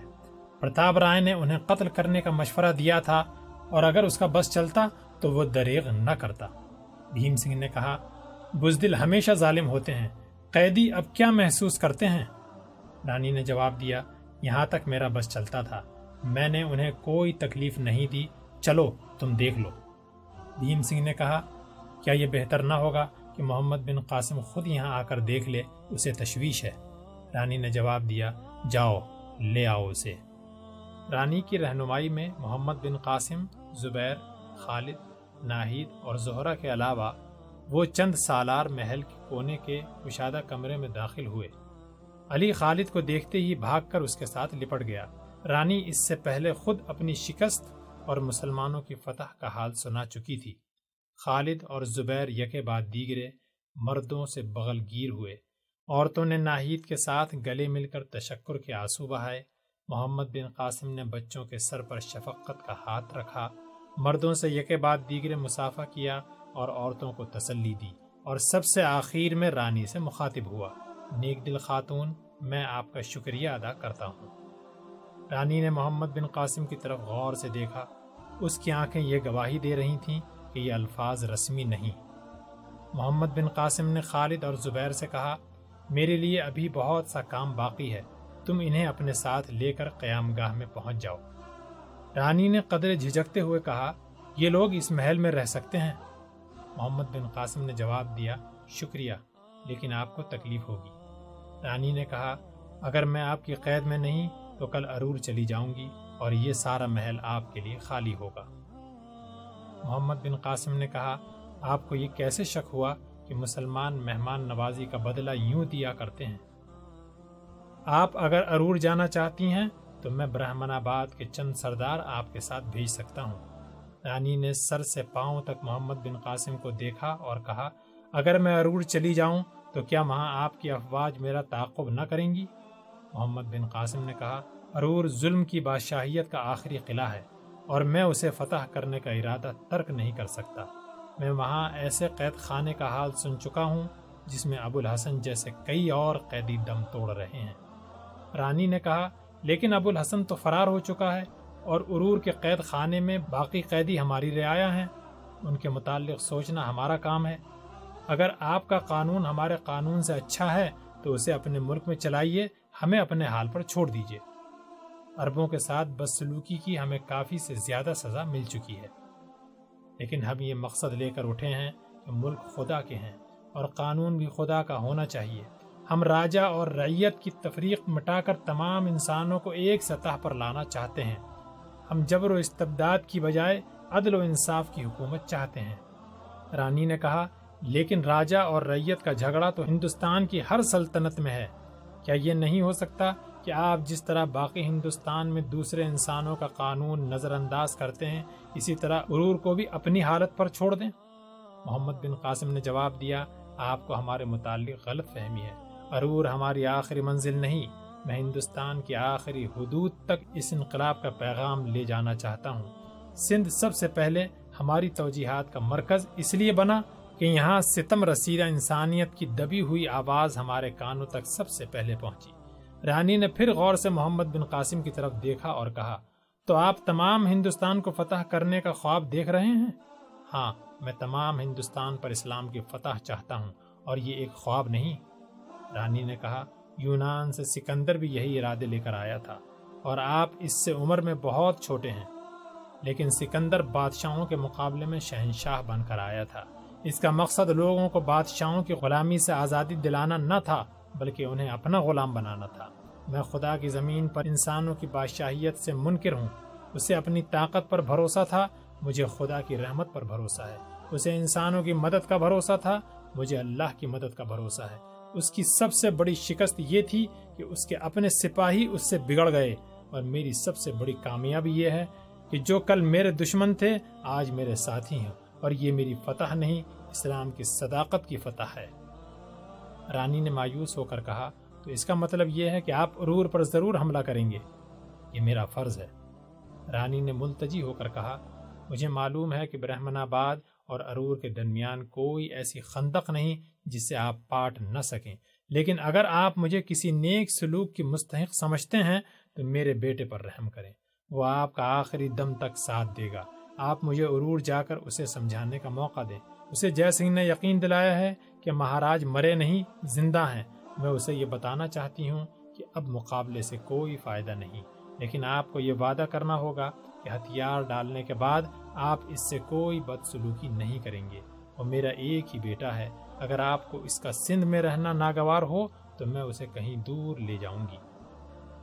پرتاپ رائے نے انہیں قتل کرنے کا مشورہ دیا تھا، اور اگر اس کا بس چلتا تو وہ دریغ نہ کرتا۔ بھیم سنگھ نے کہا، بزدل ہمیشہ ظالم ہوتے ہیں، قیدی اب کیا محسوس کرتے ہیں؟ رانی نے جواب دیا یہاں تک میرا بس چلتا تھا۔ میں نے انہیں کوئی تکلیف نہیں دی۔ چلو، تم دیکھ لو۔ بھیم سنگھ نے کہا، کیا یہ بہتر نہ ہوگا کہ محمد بن قاسم خود یہاں آ کر دیکھ لے؟ اسے تشویش ہے۔ رانی نے جواب دیا، جاؤ، لے آؤ اسے۔ رانی کی رہنمائی میں محمد بن قاسم، زبیر، خالد، ناہید اور زہرہ کے علاوہ وہ چند سالار محل کے کونے کے کشادہ کمرے میں داخل ہوئے۔ علی خالد کو دیکھتے ہی بھاگ کر اس کے ساتھ لپٹ گیا۔ رانی اس سے پہلے خود اپنی شکست اور مسلمانوں کی فتح کا حال سنا چکی تھی۔ خالد اور زبیر یکے بعد دیگرے مردوں سے بغل گیر ہوئے۔ عورتوں نے ناہید کے ساتھ گلے مل کر تشکر کے آنسو بہائے۔ محمد بن قاسم نے بچوں کے سر پر شفقت کا ہاتھ رکھا۔ مردوں سے یکے بعد دیگرے مسافہ کیا اور عورتوں کو تسلی دی اور سب سے آخر میں رانی سے مخاطب ہوا۔ نیک دل خاتون، میں آپ کا شکریہ ادا کرتا ہوں۔ رانی نے محمد بن قاسم کی طرف غور سے دیکھا۔ اس کی آنکھیں یہ گواہی دے رہی تھیں کہ یہ الفاظ رسمی نہیں۔ محمد بن قاسم نے خالد اور زبیر سے کہا، میرے لیے ابھی بہت سا کام باقی ہے۔ تم انہیں اپنے ساتھ لے کر قیام گاہ میں پہنچ جاؤ۔ رانی نے قدر جھجکتے ہوئے کہا، یہ لوگ اس محل میں رہ سکتے ہیں۔ محمد بن قاسم نے جواب دیا، شکریہ، لیکن آپ کو تکلیف ہوگی۔ رانی نے کہا، اگر میں آپ کی قید میں نہیں تو کل ارور چلی جاؤں گی اور یہ سارا محل آپ کے لیے خالی ہوگا. محمد بن قاسم نے کہا، آپ کو یہ کیسے شک ہوا کہ مسلمان مہمان نوازی کا بدلہ یوں دیا کرتے ہیں؟ آپ اگر ارور جانا چاہتی ہیں تو میں برہمن آباد کے چند سردار آپ کے ساتھ بھیج سکتا ہوں رانی نے سر سے پاؤں تک محمد بن قاسم کو دیکھا اور کہا، اگر میں ارور چلی جاؤں تو کیا وہاں آپ کی افواج میرا تعاقب نہ کریں گی؟ محمد بن قاسم نے کہا، ارور ظلم کی بادشاہیت کا آخری قلعہ ہے اور میں اسے فتح کرنے کا ارادہ ترک نہیں کر سکتا۔ میں وہاں ایسے قید خانے کا حال سن چکا ہوں جس میں ابو الحسن جیسے کئی اور قیدی دم توڑ رہے ہیں۔ رانی نے کہا، لیکن ابو الحسن تو فرار ہو چکا ہے اور عرور کے قید خانے میں باقی قیدی ہماری رعایا ہیں۔ ان کے متعلق سوچنا ہمارا کام ہے۔ اگر آپ کا قانون ہمارے قانون سے اچھا ہے، تو اسے اپنے ملک میں چلائیے، ہمیں اپنے حال پر چھوڑ دیجیے عربوں کے ساتھ بدسلوکی کی ہمیں کافی سے زیادہ سزا مل چکی ہے۔ لیکن ہم یہ مقصد لے کر اٹھے ہیں کہ ملک خدا کے ہیں اور قانون بھی خدا کا ہونا چاہیے۔ ہم راجہ اور ریت کی تفریق مٹا کر تمام انسانوں کو ایک سطح پر لانا چاہتے ہیں۔ ہم جبر و استبداد کی بجائے عدل و انصاف کی حکومت چاہتے ہیں۔ رانی نے کہا لیکن راجہ اور ریت کا جھگڑا تو ہندوستان کی ہر سلطنت میں ہے۔ کیا یہ نہیں ہو سکتا کہ آپ جس طرح باقی ہندوستان میں دوسرے انسانوں کا قانون نظر انداز کرتے ہیں، اسی طرح عرور کو بھی اپنی حالت پر چھوڑ دیں؟ محمد بن قاسم نے جواب دیا، آپ کو ہمارے متعلق غلط فہمی ہے۔ عرور ہماری آخری منزل نہیں، میں ہندوستان کی آخری حدود تک اس انقلاب کا پیغام لے جانا چاہتا ہوں۔ سندھ سب سے پہلے ہماری توجیحات کا مرکز اس لیے بنا کہ یہاں ستم رسیدہ انسانیت کی دبی ہوئی آواز ہمارے کانوں تک سب سے پہلے پہنچی۔ رانی نے پھر غور سے محمد بن قاسم کی طرف دیکھا اور کہا، تو آپ تمام ہندوستان کو فتح کرنے کا خواب دیکھ رہے ہیں؟ ہاں میں تمام ہندوستان پر اسلام کی فتح چاہتا ہوں اور یہ ایک خواب نہیں۔ رانی نے کہا، یونان سے سکندر بھی یہی ارادے لے کر آیا تھا اور آپ اس سے عمر میں بہت چھوٹے ہیں، لیکن سکندر بادشاہوں کے مقابلے میں شہنشاہ بن کر آیا تھا۔ اس کا مقصد لوگوں کو بادشاہوں کی غلامی سے آزادی دلانا نہ تھا، بلکہ انہیں اپنا غلام بنانا تھا۔ میں خدا کی زمین پر انسانوں کی بادشاہیت سے منکر ہوں۔ اسے اپنی طاقت پر بھروسہ تھا، مجھے خدا کی رحمت پر بھروسہ ہے۔ اسے انسانوں کی مدد کا بھروسہ تھا، مجھے اللہ کی مدد کا بھروسہ ہے۔ اس کی سب سے بڑی شکست یہ تھی کہ اس کے اپنے سپاہی اس سے بگڑ گئے۔ اور میری سب سے بڑی کامیابی یہ ہے کہ جو کل میرے دشمن تھے، آج میرے ساتھی ہیں۔ اور یہ میری فتح نہیں، اسلام کی صداقت کی فتح ہے۔ رانی نے مایوس ہو کر کہا، تو اس کا مطلب یہ ہے کہ آپ عرور پر ضرور حملہ کریں گے۔ یہ میرا فرض ہے۔ رانی نے ملتجی ہو کر کہا، مجھے معلوم ہے کہ برہمن آباد اور ارور کے درمیان کوئی ایسی خندق نہیں جس سے آپ پاٹ نہ سکیں۔ لیکن اگر آپ مجھے کسی نیک سلوک کی مستحق سمجھتے ہیں، تو میرے بیٹے پر رحم کریں۔ وہ آپ کا آخری دم تک ساتھ دے گا۔ آپ مجھے عرور جا کر اسے سمجھانے کا موقع دیں۔ اسے جے سنگھ نے یقین دلایا ہے کہ مہاراج مرے نہیں، زندہ ہیں، میں اسے یہ بتانا چاہتی ہوں کہ اب مقابلے سے کوئی فائدہ نہیں۔ لیکن آپ کو یہ وعدہ کرنا ہوگا کہ ہتھیار ڈالنے کے بعد آپ اس سے کوئی بدسلوکی نہیں کریں گے۔ اور میرا ایک ہی بیٹا ہے۔ اگر آپ کو اس کا سندھ میں رہنا ناگوار ہو تو میں اسے کہیں دور لے جاؤں گی۔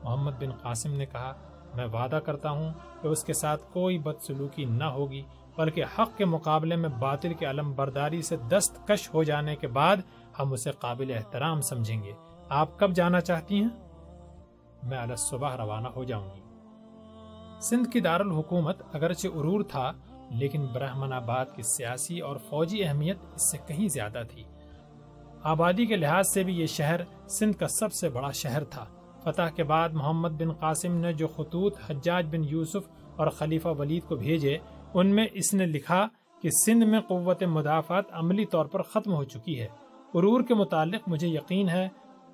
محمد بن قاسم نے کہا میں وعدہ کرتا ہوں کہ اس کے ساتھ کوئی بدسلوکی نہ ہوگی، بلکہ حق کے مقابلے میں باطل کے علم برداری سے دستکش ہو جانے کے بعد ہم اسے قابل احترام سمجھیں گے۔ آپ کب جانا چاہتی ہیں؟ میں علیہ صبح روانہ ہو جاؤں گی۔ سندھ کی دارالحکومت اگرچہ عرور تھا، لیکن برہمن آباد کی سیاسی اور فوجی اہمیت اس سے کہیں زیادہ تھی۔ آبادی کے لحاظ سے بھی یہ شہر سندھ کا سب سے بڑا شہر تھا۔ فتح کے بعد محمد بن قاسم نے جو خطوط حجاج بن یوسف اور خلیفہ ولید کو بھیجے، ان میں اس نے لکھا کہ سندھ میں قوت مدافعت عملی طور پر ختم ہو چکی ہے۔ عرور کے متعلق مجھے یقین ہے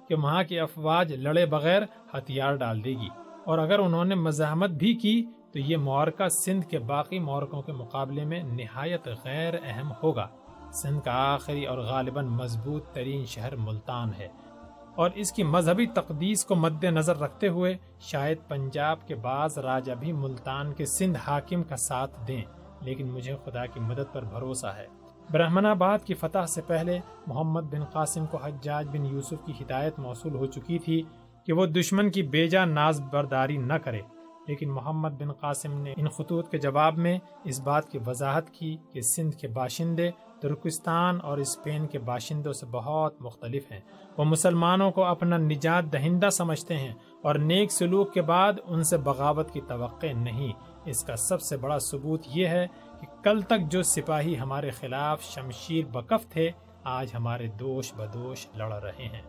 کہ وہاں کی افواج لڑے بغیر ہتھیار ڈال دے گی۔ اور اگر انہوں نے مزاحمت بھی کی، تو یہ معرکہ سندھ کے باقی معرکوں کے مقابلے میں نہایت غیر اہم ہوگا۔ سندھ کا آخری اور غالباً مضبوط ترین شہر ملتان ہے۔ اور اس کی مذہبی تقدیس کو مد نظر رکھتے ہوئے شاید پنجاب کے بعض راجہ بھی ملتان کے سندھ حاکم کا ساتھ دیں، لیکن مجھے خدا کی مدد پر بھروسہ ہے۔ برہمن آباد کی فتح سے پہلے محمد بن قاسم کو حجاج بن یوسف کی ہدایت موصول ہو چکی تھی کہ وہ دشمن کی بیجا ناز برداری نہ کرے۔ لیکن محمد بن قاسم نے ان خطوط کے جواب میں اس بات کی وضاحت کی کہ سندھ کے باشندے ترکستان اور اسپین کے باشندوں سے بہت مختلف ہیں۔ وہ مسلمانوں کو اپنا نجات دہندہ سمجھتے ہیں اور نیک سلوک کے بعد ان سے بغاوت کی توقع نہیں۔ اس کا سب سے بڑا ثبوت یہ ہے کہ کل تک جو سپاہی ہمارے خلاف شمشیر بکف تھے، آج ہمارے دوش بدوش لڑ رہے ہیں۔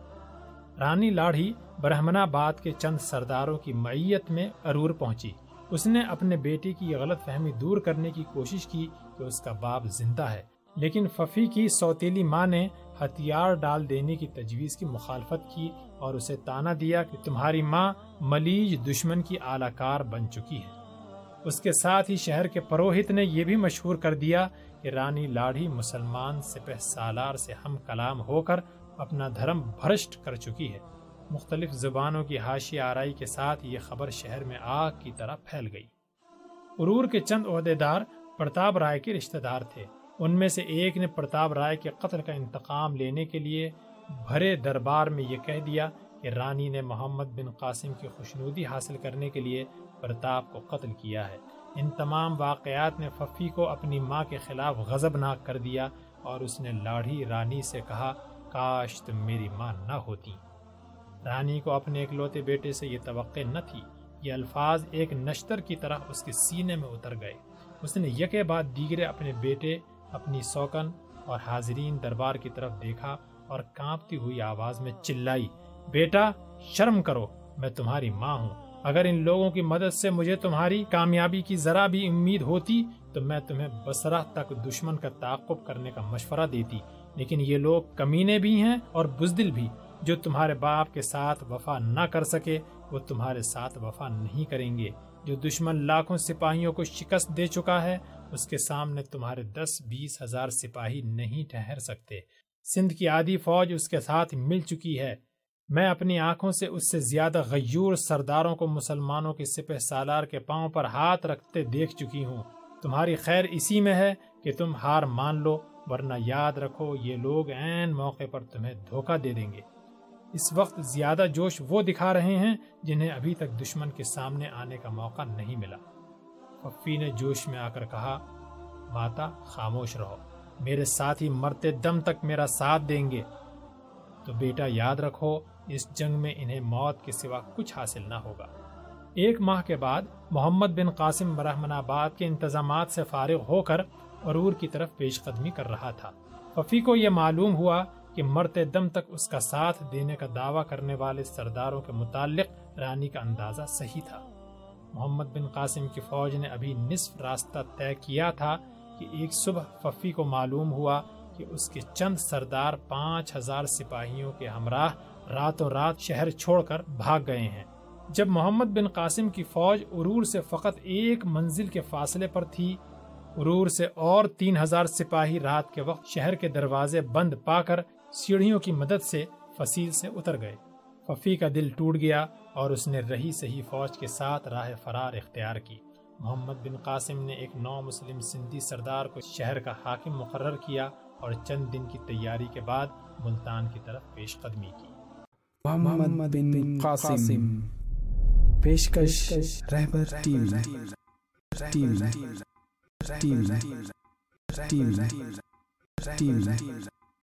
رانی لاڑھی برہمن آباد کے چند سرداروں کی معیت میں ارور پہنچی۔ اس نے اپنے بیٹے کی غلط فہمی دور کرنے کی کوشش کی کہ اس کا باپ زندہ ہے۔ لیکن ففی کی سوتیلی ماں نے ہتھیار ڈال دینے کی تجویز کی مخالفت کی اور اسے تانا دیا کہ تمہاری ماں ملیج دشمن کی اعلی کار بن چکی ہے۔ اس کے ساتھ ہی شہر کے پروہت نے یہ بھی مشہور کر دیا کہ رانی لاڑھی مسلمان سپہ سالار سے ہم کلام ہو کر اپنا دھرم بھرشٹ کر چکی ہے۔ مختلف زبانوں کی حاشی آرائی کے ساتھ یہ خبر شہر میں آگ کی طرح پھیل گئی۔ عرور کے چند عہدے دار پرتاب رائے کے رشتہ دار تھے۔ ان میں سے ایک نے پرتاب رائے کے قتل کا انتقام لینے کے لیے بھرے دربار میں یہ کہہ دیا کہ رانی نے محمد بن قاسم کی خوشنودی حاصل کرنے کے لیے پرتاپ کو قتل کیا ہے۔ ان تمام واقعات نے ففی کو اپنی ماں کے خلاف غضبناک کر دیا اور اس نے لاڑھی رانی سے کہا کاش تم میری ماں نہ ہوتی۔ رانی کو اپنے اکلوتے بیٹے سے یہ توقع نہ تھی۔ یہ الفاظ ایک نشتر کی طرح اس کے سینے میں اتر گئے۔ اس نے یکے بعد دیگرے اپنے بیٹے اپنی سوکن اور حاضرین دربار کی طرف دیکھا اور کانپتی ہوئی آواز میں چلائی، بیٹا، شرم کرو، میں تمہاری ماں ہوں۔ اگر ان لوگوں کی مدد سے مجھے تمہاری کامیابی کی ذرا بھی امید ہوتی، تو میں تمہیں بسرا تک دشمن کا تعقب کرنے کا مشورہ دیتی۔ لیکن یہ لوگ کمینے بھی ہیں اور بزدل بھی۔ جو تمہارے باپ کے ساتھ وفا نہ کر سکے، وہ تمہارے ساتھ وفا نہیں کریں گے۔ جو دشمن لاکھوں سپاہیوں کو شکست دے چکا ہے اس کے سامنے تمہارے دس بیس ہزار سپاہی نہیں ٹھہر سکتے۔ سندھ کی آدھی فوج اس کے ساتھ مل چکی ہے۔ میں اپنی آنکھوں سے اس سے زیادہ غیور سرداروں کو مسلمانوں کی سپہ سالار کے پاؤں پر ہاتھ رکھتے دیکھ چکی ہوں۔ تمہاری خیر اسی میں ہے کہ تم ہار مان لو، ورنہ یاد رکھو یہ لوگ عین موقع پر تمہیں دھوکہ دے دیں گے۔ اس وقت زیادہ جوش وہ دکھا رہے ہیں جنہیں ابھی تک دشمن کے سامنے آنے کا موقع نہیں ملا۔ ففی نے جوش میں آ کر کہا، ماتا، خاموش رہو۔ میرے ساتھ ہی مرتے دم تک میرا ساتھ دیں گے۔ تو بیٹا، یاد رکھو، اس جنگ میں انہیں موت کے سوا کچھ حاصل نہ ہوگا۔ ایک ماہ کے بعد، محمد بن قاسم برہمن آباد کے انتظامات سے فارغ ہو کر عرور کی طرف پیش قدمی کر رہا تھا۔ ففی کو یہ معلوم ہوا کہ مرتے دم تک اس کا ساتھ دینے کا دعویٰ کرنے والے سرداروں کے متعلق رانی کا اندازہ صحیح تھا۔ محمد بن قاسم کی فوج نے ابھی نصف راستہ طے کیا تھا کہ ایک صبح ففی کو معلوم ہوا کہ اس کے چند سردار پانچ ہزار سپاہیوں کے ہمراہ راتوں رات شہر چھوڑ کر بھاگ گئے ہیں۔ جب محمد بن قاسم کی فوج عرور سے فقط ایک منزل کے فاصلے پر تھی، عرور سے اور تین ہزار سپاہی رات کے وقت شہر کے دروازے بند پا کر سیڑھیوں کی مدد سے فصیل سے اتر گئے۔ ففی کا دل ٹوٹ گیا۔ اور اس نے رہی صحیح فوج کے ساتھ راہ فرار اختیار کی۔ محمد بن قاسم نے ایک نو مسلم سندھی سردار کو شہر کا حاکم مقرر کیا اور چند دن کی تیاری کے بعد ملتان کی طرف پیش قدمی کی۔ محمد بن قاسم۔ پیشکش رہبر team. Team. Team. Team. Team.